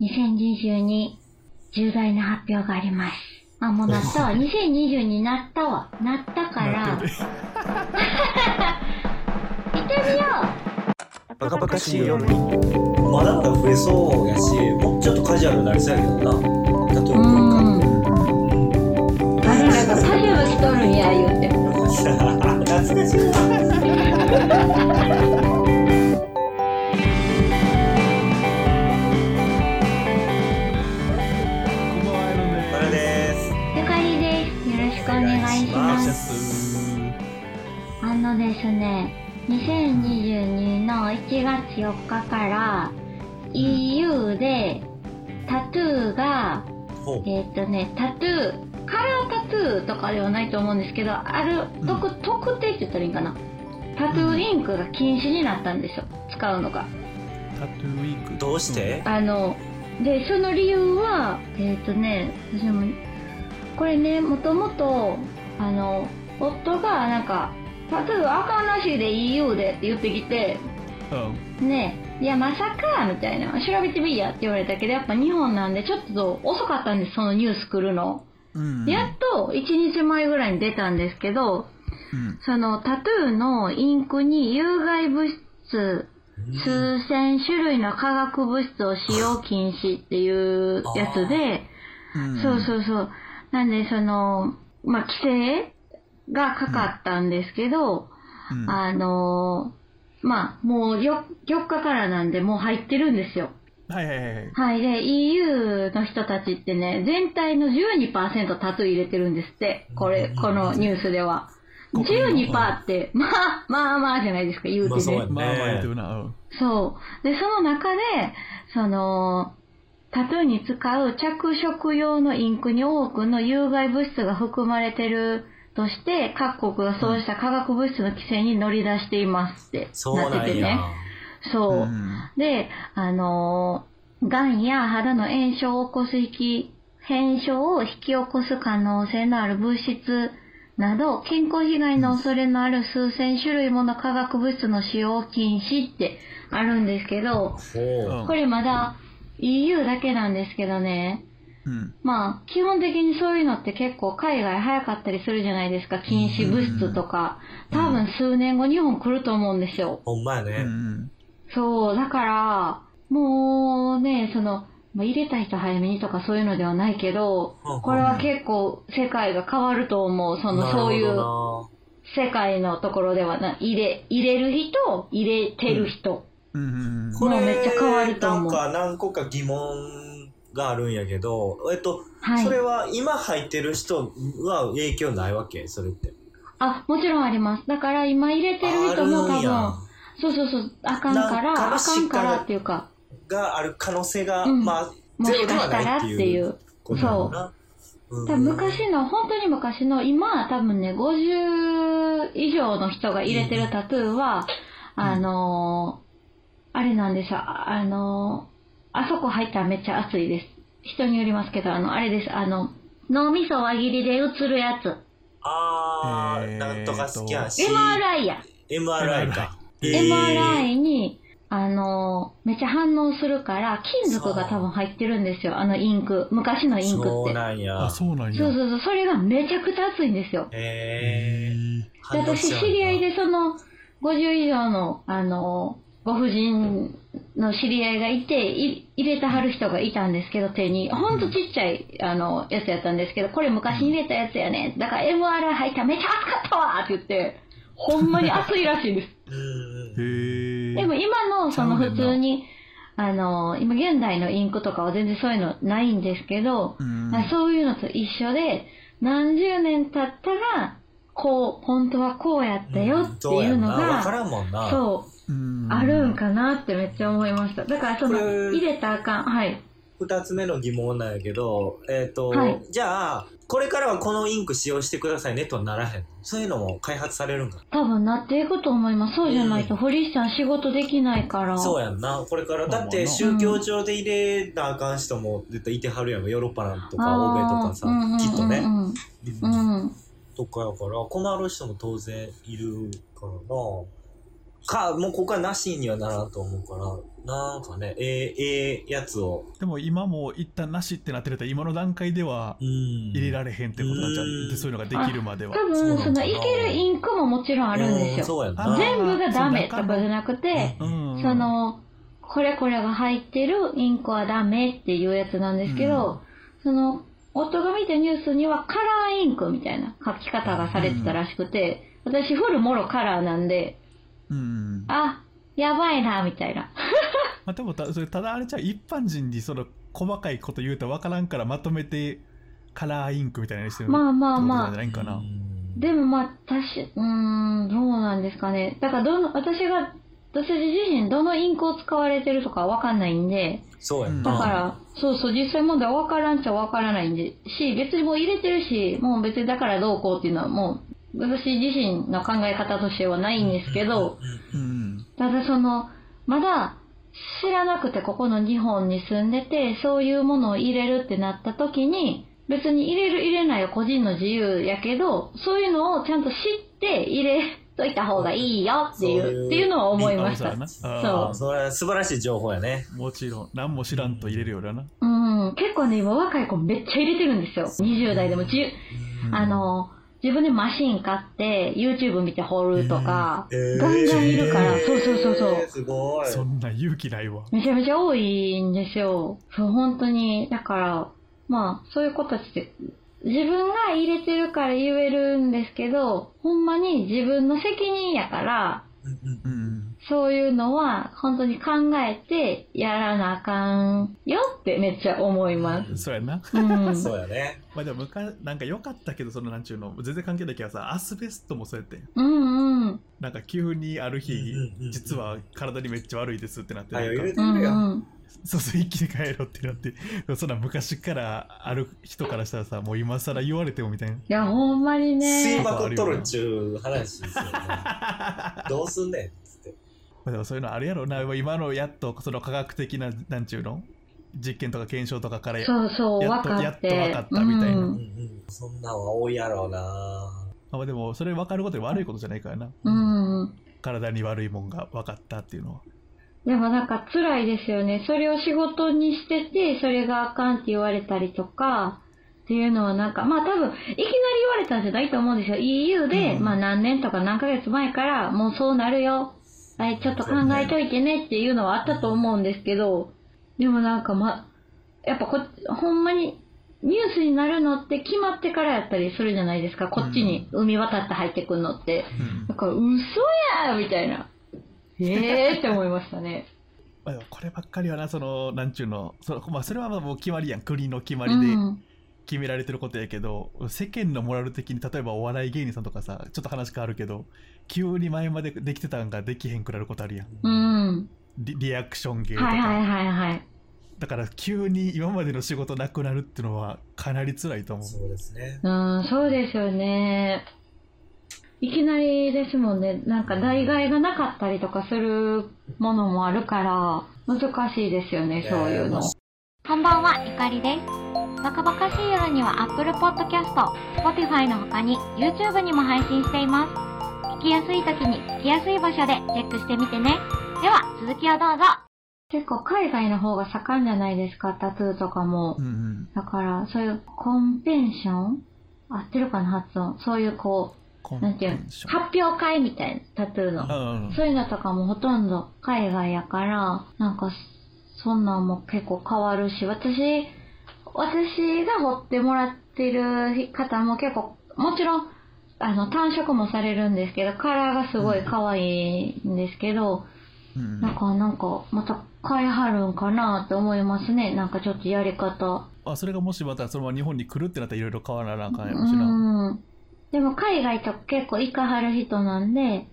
2022重大な発表があります。あ、もうなったわ。2020になったわ。なったから、行ってみ よバカバカしいよまだまだ増えそうやしもうちょっとカジュアルになりそうやけどな例えう。ばう文ん。誰らがパジャマ着とるんや、言うて。化 懐かしい2022の1月4日から EU でタトゥーが、えっ、とね、タトゥー、カラータトゥーとかではないと思うんですけど、ある特,、特定って言ったらいいんかな？タトゥーインクが禁止になったんですよ、使うのが。タトゥーウィーク。どうして？あの、で、その理由は、えっ、とね、私も、これね、もともと、あの、夫がなんか、タトゥーあかんらしいで EU でって言ってきて、うんねいや、まさか、みたいな、調べてみいやって言われたけど、やっぱ日本なんでちょっと遅かったんです、そのニュース来るの。うんやっと1日前ぐらいに出たんですけど、うんそのタトゥーのインクに有害物質、数千種類の化学物質を使用禁止っていうやつで、うんそうそうそう。なんで、その、まあ、規制がかかったんですけど、うんあのーまあ、もうよ4日からなんでもう入ってるんですよ。はいはいはいはいはい。で、EU の人たちってね、全体の12%タトゥー入れてるんですって。これ、このニュースでは。12%って、まあ、まあまあじゃないですか、言うてねまあそうまあまあ言うてるなうんそう。で、その中で、その、タトゥーに使う着色用のインクに多くの有害物質が含まれてるとして、各国がそうした化学物質の規制に乗り出していますってなっててね。そう。うんで、あのー、癌や肌の炎症を起こす引き、変症を引き起こす可能性のある物質など、健康被害の恐れのある数千種類もの化学物質の使用禁止ってあるんですけど、これまだ EU だけなんですけどね、うん。まあ、基本的にそういうのって結構海外早かったりするじゃないですか、禁止物質とか。多分数年後日本来ると思うんですよ。うほんまやね。んそう、だから、もうね、その、まあ、入れた人早めにとかそういうのではないけどうんうん、これは結構世界が変わると思う。その、そういうな世界のところではな、入れ、入れる人、入れてる人。うん。うんこれもうめっちゃ変わると思う。なんか何個か疑問があるんやけどえっと、はい。それは今入ってる人は影響ないわけ？それって。あ、もちろんあります。だから今入れてる人も多分、そうそうそう、あかんから、かあかんからしっていうか、がある可能性が、うん。まあもしかしたらっていっていうう。ん。多分昔の、本当に昔の、今は多分ね、50以上の人が入れてるタトゥーは、あのーあれなんですよ、ああのーあそこ入ったらめっちゃ熱いです。人によりますけど、あの、あれです、あの、脳みそ輪切りで映るやつ。あー、えーなんとかスキャン MRI や。MRI か、えー MRI に、あのーめっちゃ反応するから、金属が多分入ってるんですよ、あのインク。昔のインクって。そうなんやあそうなんやそうそうそう、それがめちゃくちゃ熱いんですよ。へーで私、知り合いでその、50以上の、あの、ご婦人の知り合いがいて、い入れてはる人がいたんですけど、手に。ほんとちっちゃい、あの、やつやったんですけど、これ昔入れたやつやね。だから MRI 入ったらめっちゃ熱かったわって言って、ほんまに熱いらしいです。でも今の、その普通に、あの、今現代のインクとかは全然そういうのないんですけど、うんそういうのと一緒で、何十年経ったら、こう、本当はこうやったよっていうのそうやんそう、うんあるんかなってめっちゃ思いました。だからその、入れたらあかん。はい。二つ目の疑問なんやけど、えっ、と、はいじゃあ、これからはこのインク使用してくださいねとはならへん。そういうのも開発されるんか多分なっていくと思います。そうじゃないと、堀市さん仕事できないから。そうやんな。これから、だって宗教上で入れなあかん人も絶対いてはるやん。ヨーロッパなんとか欧米とかさ、あーうんうんうんうんきっとね。うん。とかやから、困る人も当然いるからな。か、もうここはなしにはならんと思うから、なんかね、ええええやつを、でも今も一旦なしってなってると今の段階ではうん。入れられへんってことなんちゃうん。うでそういうのができるまでは。多分、その、いけるインクももちろんあるんですうんよ。全部がダメとかじゃなくて、うん。その、これこれが入ってるインクはダメっていうやつなんですけど、その、夫が見たニュースにはカラーインクみたいな書き方がされてたらしくて、私フルモロカラーなんで、うんあ、やばいな、みたいな。まあ、でもたそれただあれじゃう一般人にその細かいこと言うと分からんからまとめてカラーインクみたいなのにしてるまあまあまあじゃないんかな、うんでもまあ、たし、うーん、どうなんですかね。だからどの、私が、私自身どのインクを使われてるとかわかんないんで、そうや。だから、そうそう、実際問題は分からんっちゃ分からないんで、し、別にもう入れてるし、もう別にだからどうこうっていうのはもう、私自身の考え方としてはないんですけど、うんただその、まだ知らなくてここの日本に住んでて、そういうものを入れるってなった時に、別に入れる入れないは個人の自由やけど、そういうのをちゃんと知って入れといた方がいいよっていう、そういうっていうのは思いました。あそうそれは素晴らしい情報やね。もちろん何も知らんと入れるよりはな、うん、結構ね、今若い子めっちゃ入れてるんですよ。20代でも。じゅうんあの、自分でマシン買って、YouTube 見て掘るとか、えーガンガンいるから、そうそうそうそう。すごい。そんな勇気ないわめちゃめちゃ多いんですよ。そう、本当に。だから、まあ、そういう子たちって、自分が入れてるから言えるんですけど、ほんまに自分の責任やから、うんうんうんそういうのは本当に考えてやらなあかんよってめっちゃ思います。そうやなうん。そうやね。まあでも昔なんか良かったけどそのなんちゅうの全然関係ないけどさアスベストもそうやってんうんうん。なんか急にある日、実は体にめっちゃ悪いですってなってあ、なんか入れてうんるやん。うん。そうそう一気に帰ろうってなってそんな昔からある人からしたらさもう今更言われてもみたいないや、ほんまに吸いね。まくっとるっちゅう話ですよね。どうすんね。まあでもそういうのあるやろな今のやっとその科学的ななんちゅうの？実験とか検証とかからそうそう、やっと分かって。やっと分かったみたいなううんんうん。そんなんは多いやろうなまあでもそれ分かることで悪いことじゃないからなうん。体に悪いもんが分かったっていうのはでもなんか辛いですよね。それを仕事にしてて、それがあかんって言われたりとか、っていうのはなんか、まあ多分、いきなり言われたんじゃないと思うんですよ。EU で、うんまあ何年とか何ヶ月前から、もうそうなるよ。はい、ちょっと考えといてねっていうのはあったと思うんですけど、でもなんかま、やっぱこ、ほんまに、ニュースになるのって決まってからやったりするじゃないですか。こっちに海渡って入ってくるのって。うんだから、嘘やみたいな。えーって思いましたね。まあこればっかりはなそのなんちゅうのその、まあ、それはもう決まりやん国の決まりでうん決められてることやけど、世間のモラル的に例えばお笑い芸人さんとかさちょっと話変わるけど急に前までできてたんができへんくなることあるやんうん。リリアクション芸とか、はいはいはいはい。だから急に今までの仕事なくなるっていうのはかなり辛いと思うそうですね。うん、そうですよね。いきなりですもんね。なんか代替えがなかったりとかするものもあるから、難しいですよね、そういうの。こんばんは、ゆかりです。バカバカしい夜には Apple Podcast、Spotify の他に YouTube にも配信しています。聞きやすい時に聞きやすい場所でチェックしてみてね。では、続きをどうぞ。結構海外の方が盛んじゃないですか、タトゥーとかもう。んうんだから、そういうコンペンション合ってるかな、発音。そういうこう、なんていう発表会みたいな、タトゥーの。そういうのとかもほとんど海外やから、なんか、そんなんも結構変わるし、私、私が彫ってもらってる方も結構、もちろん、あの、単色もされるんですけど、カラーがすごい可愛いんですけど、うんなんか、なんか、また変えはるんかなって思いますね。なんかちょっとやり方。あそれがもしまたそのまま日本に来るってなったらいろいろ変わらなあかんやうろしな、ん。でも海外と結構行かはる人なんで、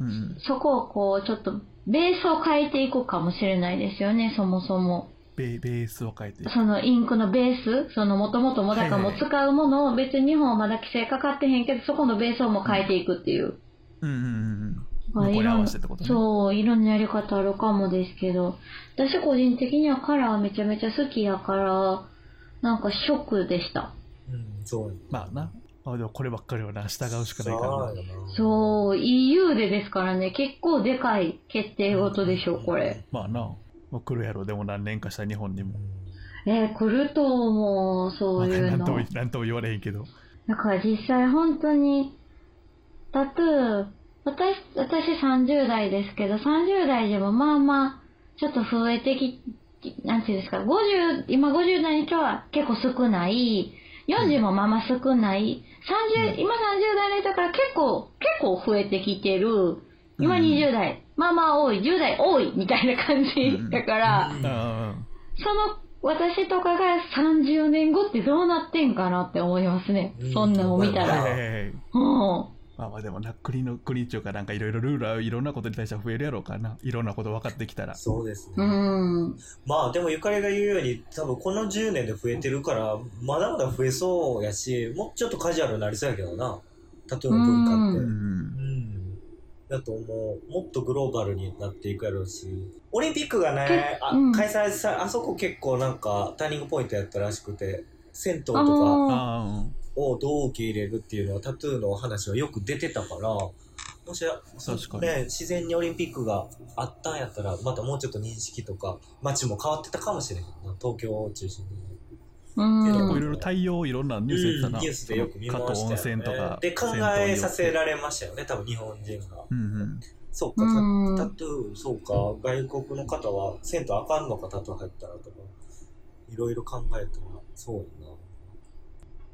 うんうん、そこをこう、ちょっと、ベースを変えていくかもしれないですよね、そもそも。ベベースを変えて。そのインクのベース、そのもともともだからもう使うものを別に日本はまだ規制かかってへんけど、そこのベースをもう変えていくっていう。うんうんうんうん。ね。そう、いろんなやり方あるかもですけど、私個人的にはカラーめちゃめちゃ好きやから、なんかショックでした。うん、そう。まあな。あでもこればっかりはな。従うしかないからな。そうよな。そう、EU でですからね、結構でかい決定事でしょ、これ。まあな、まあ、来るやろでも何年かしたら日本にも、えー来ると思う、そういうの。なんと。も言われへんけど。だから実際本当に、タトゥー、私、私30代ですけど、30代でもまあまあ、ちょっと増えてき、なんていうんですか、50、今50代の人は結構少ない、40もまあまあ少ない、30、今30代の人から結構、結構増えてきてる、今うん20代、まあまあ多い、10代多い、みたいな感じだから、うん。あその私とかが30年後ってどうなってんかなって思いますね。うん。そんなの見たあ、ら。まあまあでもな国の国っていうかなんかいろいろルールはいろんなことに対しては増えるやろうからな。いろんなこと分かってきたら。そうですね。うん。まあでもゆかりが言うように多分この10年で増えてるからまだまだ増えそうやしもうちょっとカジュアルになりそうやけどな。タトゥーの文化って。ううん。うんだと思う。もっとグローバルになっていくやろうし。オリンピックがねあ、うん。開催さあそこ結構なんかターニングポイントやったらしくて銭湯とかをどう受け入れるっていうのはタトゥーの話はよく出てたからもし確かに。ね、自然にオリンピックがあったんやったらまたもうちょっと認識とか街も変わってたかもしれんな東京を中心に。うん。結構いろいろ対応いろんなニュースやってたな、うんニュースでよく見ましたよね。泉とかで考えさせられましたよね。多分日本人が。うんうん。そうかうん。タタトゥーそうか。外国の方は銭湯あかんのかタトゥー入ったらとか。いろいろ考えたらそうや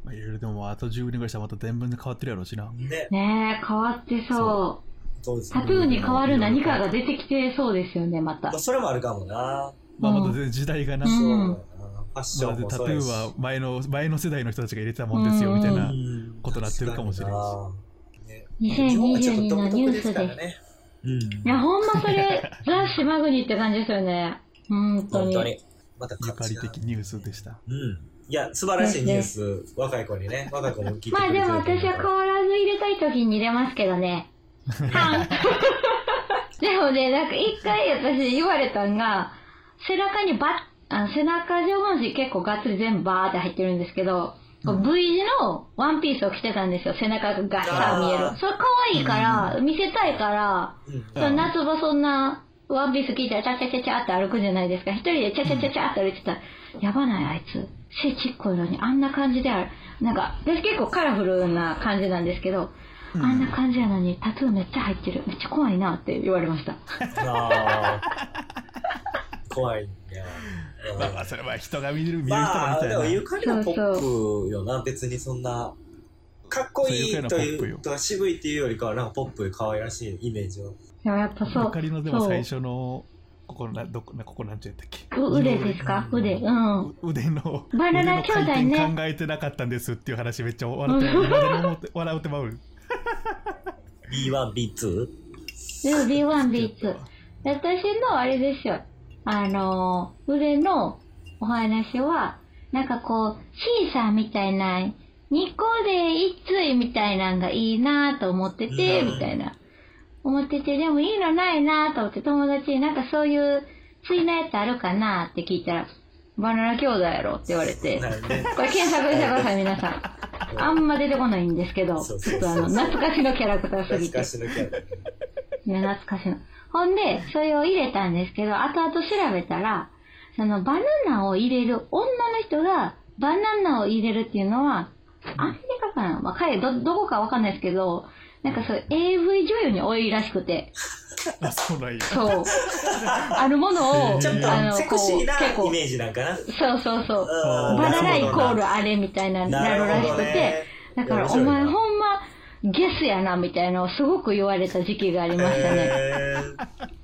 まあ、いろいろでもあと10年ぐらいしたらまた全部変わってるやろうしな。なね。ねえ、変わってそそう。ですう。タトゥーに変わる何かが出てきてそうですよね、また。まあ。それもあるかもな。まあまた全然時代がな、うん。そうァッションまだタトゥーは前の前の世代の人たちが入れてたもんですよみたいなうん。ことなってるかもしれなね日本はちょっと独特で2022ねうん。いや、ほんまそれ、ザ・島国って感じですよね。本当に。本当に。またゆかり的ニュースでした。うん。いや素晴らしいニュース若い子にね。若い子も聞いてくまあでれてると思う。も私は変わらず入れたい時に入れますけどね。はん でもね、なんか一回私言われたんが、背中にバッ、あの背中上半身結構がっつり全部バーって入ってるんですけど、こう V 字のワンピースを着てたんですよ。背中がガッサー見える。それ可愛いから、見せたいから、夏場そんな、ワンピース着いたらチャチャチャチャって歩くじゃないですか。一人でチャチャチャチャって歩いてたら、やばないあいつ。背ちっこいのにあんな感じである。なんか、私結構カラフルな感じなんですけど、うんあんな感じやのにタトゥーめっちゃ入ってる。めっちゃ怖いなって言われました。怖いね。うんまあまあそれは人が見る見る人がまあ、見たいなでもゆかりはポップよな、別にそんな。かっこいいというとか渋いっていうよりかはなんかポップで可愛らしいイメージをでもやっぱそう。ゆかりのでも最初のここなどこなここなんちゃったっけ？う腕ですか？腕。うん。う腕のバナナ兄弟ね腕の回転考えてなかったんですっていう話めっちゃ笑って笑うてまう B1、B2? でも B1、B2。私のあれですよ。あの、腕のお話は、なんかこう、シーサーみたいな、2個で一対みたいなんがいいなと思ってて、うんみたいな。思ってて、でもいいのないなと思って友達になんかそういう、対なやつあるかなって聞いたら、バナナ兄弟やろって言われて、これ検索してください、皆さん。あんま出てこないんですけど、ちょっとあの、懐かしのキャラクターすぎて懐か。しのキャラ。いや、懐かしいの。ほんで、それを入れたんですけど、後々調べたら、そのバナナを入れる、女の人がバナナを入れるっていうのは、アメリカかな？まあ、彼ど、どこかわかんないですけど、なんかそういう AV 女優に多いらしくて、あそうなんや。そう。あるものを、ちょっあの、とセクシーな結構。イメージなんかな？そうそうそう。うん。バナナイコールなあれみたいななるらしくて、ね。だから、お前ほんま、ゲスやな、みたいなのをすごく言われた時期がありましたね。へ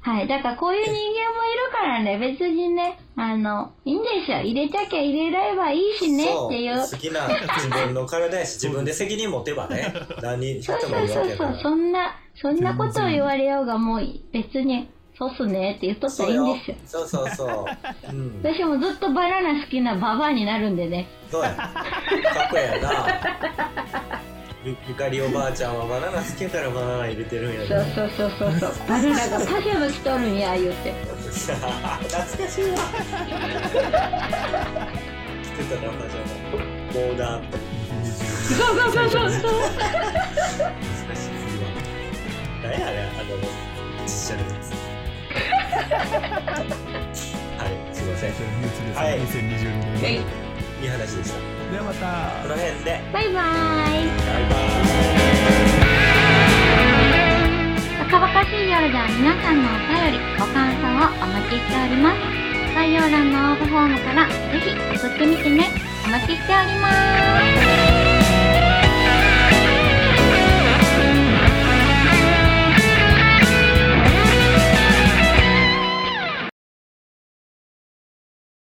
はい。だからこういう人間もいるからね、別にね、あの、いいんですよ。入れたきゃ入れればいいしーねっていう。好きな自分の体やし、自分で責任持てばね、何人そうもいるそうそうそう。そんな、そんなことを言われようがもう別に、そうっすねって言っとったらいいんですよ。そうそうそう。うん。私もずっとバナナ好きなババアになるんでね。そうや。かっこええやな。ゆゆかりおばあちゃんはバナナ好きやからバナナ入れてるんやそうな。そうそうそうそう。バナナがパジャマ着とるんや、言うて。懐かしいわ。着てたな、パジャマ。ボーダーって。そうそうそうそうそう。難しい次は何やねんあの実写のやつ はいすいませんはい2022年、はいいい話でしたではまたこの辺でバイバイ。バイバイバカバカしい夜では皆さんのお便り、ご感想をお待ちしております。概要欄の応募フォームからぜひ送ってみてね。お待ちしております。